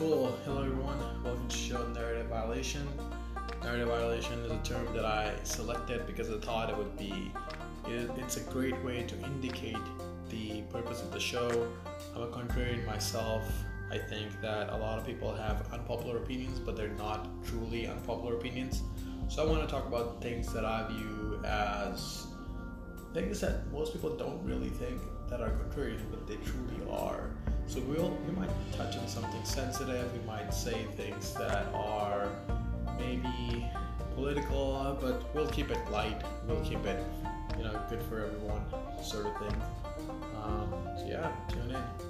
Cool. Hello, everyone. Welcome to show Narrative Violation. Narrative violation is a term that I selected because I thought it would be. It, it's a great way to indicate the purpose of the show. I'm a contrarian myself. I think that a lot of people have unpopular opinions, but they're not truly unpopular opinions. So I want to talk about things that I view as things that most people don't really think that are contrarian, but they truly are. So we'll we might touch on something sensitive. We might say things that are maybe political, but we'll keep it light. We'll keep it, you know, good for everyone, sort of thing. Um, so yeah, tune in.